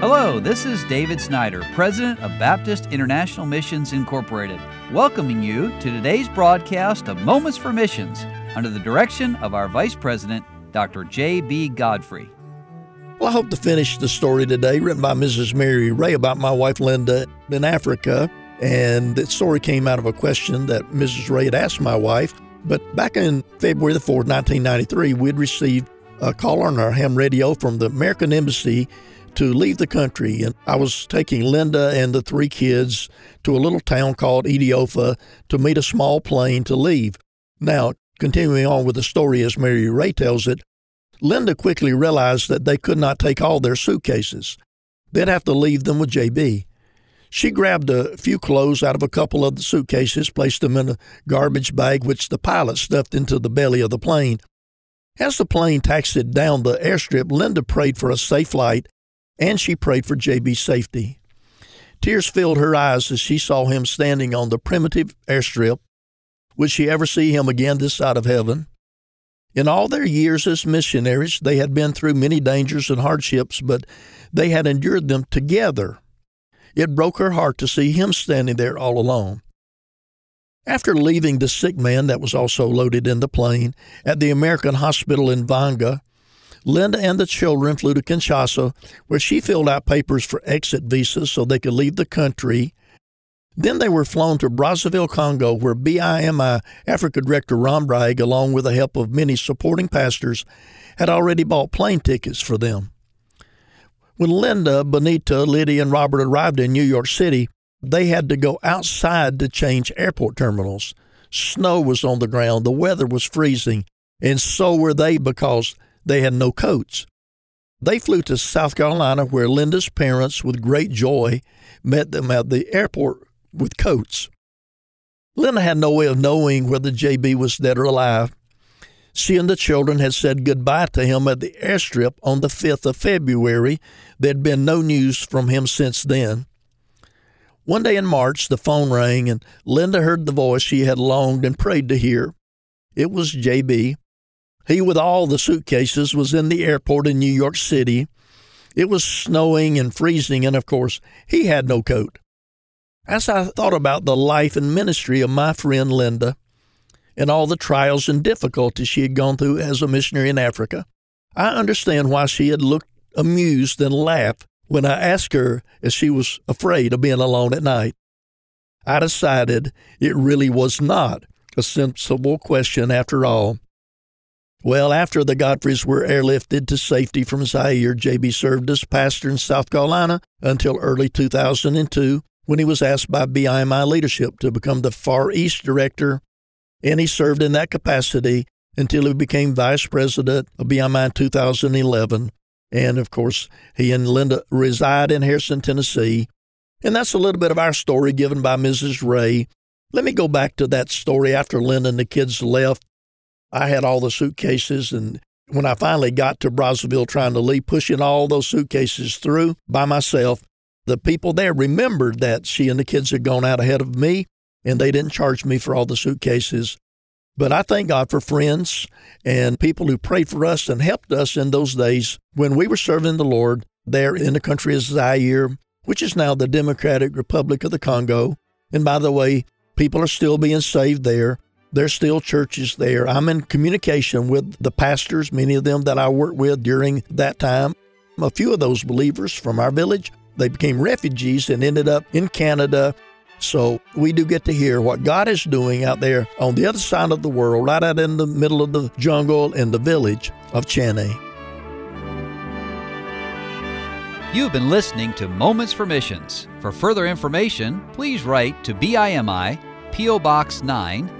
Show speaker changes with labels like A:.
A: Hello, this is David Snyder, President of Baptist International Missions Incorporated, welcoming you to today's broadcast of Moments for Missions under the direction of our Vice President, Dr. J.B. Godfrey.
B: Well, I hope to finish the story today, written by Mrs. Mary Ray about my wife Linda in Africa. And the story came out of a question that Mrs. Ray had asked my wife. But back in February the 4th, 1993, we'd received a call on our ham radio from the American Embassy to leave the country. And I was taking Linda and the three kids to a little town called Idiofa to meet a small plane to leave. Now, continuing on with the story as Mary Ray tells it, Linda quickly realized that they could not take all their suitcases. They'd have to leave them with JB. She grabbed a few clothes out of a couple of the suitcases, placed them in a garbage bag, which the pilot stuffed into the belly of the plane. As the plane taxied down the airstrip, Linda prayed for a safe flight and she prayed for JB's safety. Tears filled her eyes as she saw him standing on the primitive airstrip. Would she ever see him again this side of heaven? In all their years as missionaries, they had been through many dangers and hardships, but they had endured them together. It broke her heart to see him standing there all alone. After leaving the sick man that was also loaded in the plane at the American hospital in Vanga, Linda and the children flew to Kinshasa, where she filled out papers for exit visas so they could leave the country. Then they were flown to Brazzaville, Congo, where BIMI Africa Director Ron Bragg, along with the help of many supporting pastors, had already bought plane tickets for them. When Linda, Bonita, Lydia, and Robert arrived in New York City, they had to go outside to change airport terminals. Snow was on the ground, the weather was freezing, and so were they because they had no coats. They flew to South Carolina, where Linda's parents, with great joy, met them at the airport with coats. Linda had no way of knowing whether JB was dead or alive. She and the children had said goodbye to him at the airstrip on the 5th of February. There had been no news from him since then. One day in March, the phone rang, and Linda heard the voice she had longed and prayed to hear. It was JB. He, with all the suitcases, was in the airport in New York City. It was snowing and freezing, and of course, he had no coat. As I thought about the life and ministry of my friend Linda and all the trials and difficulties she had gone through as a missionary in Africa, I understand why she had looked amused and laughed when I asked her if she was afraid of being alone at night. I decided it really was not a sensible question after all. Well, after the Godfreys were airlifted to safety from Zaire, JB served as pastor in South Carolina until early 2002 when he was asked by BIMI leadership to become the Far East director, and he served in that capacity until he became vice president of BIMI in 2011. And of course, he and Linda reside in Harrison, Tennessee. And that's a little bit of our story given by Mrs. Ray. Let me go back to that story after Linda and the kids left. I had all the suitcases, and when I finally got to Brazzaville trying to leave, pushing all those suitcases through by myself, the people there remembered that she and the kids had gone out ahead of me, and they didn't charge me for all the suitcases. But I thank God for friends and people who prayed for us and helped us in those days when we were serving the Lord there in the country of Zaire, which is now the Democratic Republic of the Congo. And by the way, people are still being saved there. There's still churches there. I'm in communication with the pastors, many of them that I worked with during that time. A few of those believers from our village, they became refugees and ended up in Canada. So we do get to hear what God is doing out there on the other side of the world, right out in the middle of the jungle in the village of Chene.
A: You've been listening to Moments for Missions. For further information, please write to BIMI, P.O. Box 9,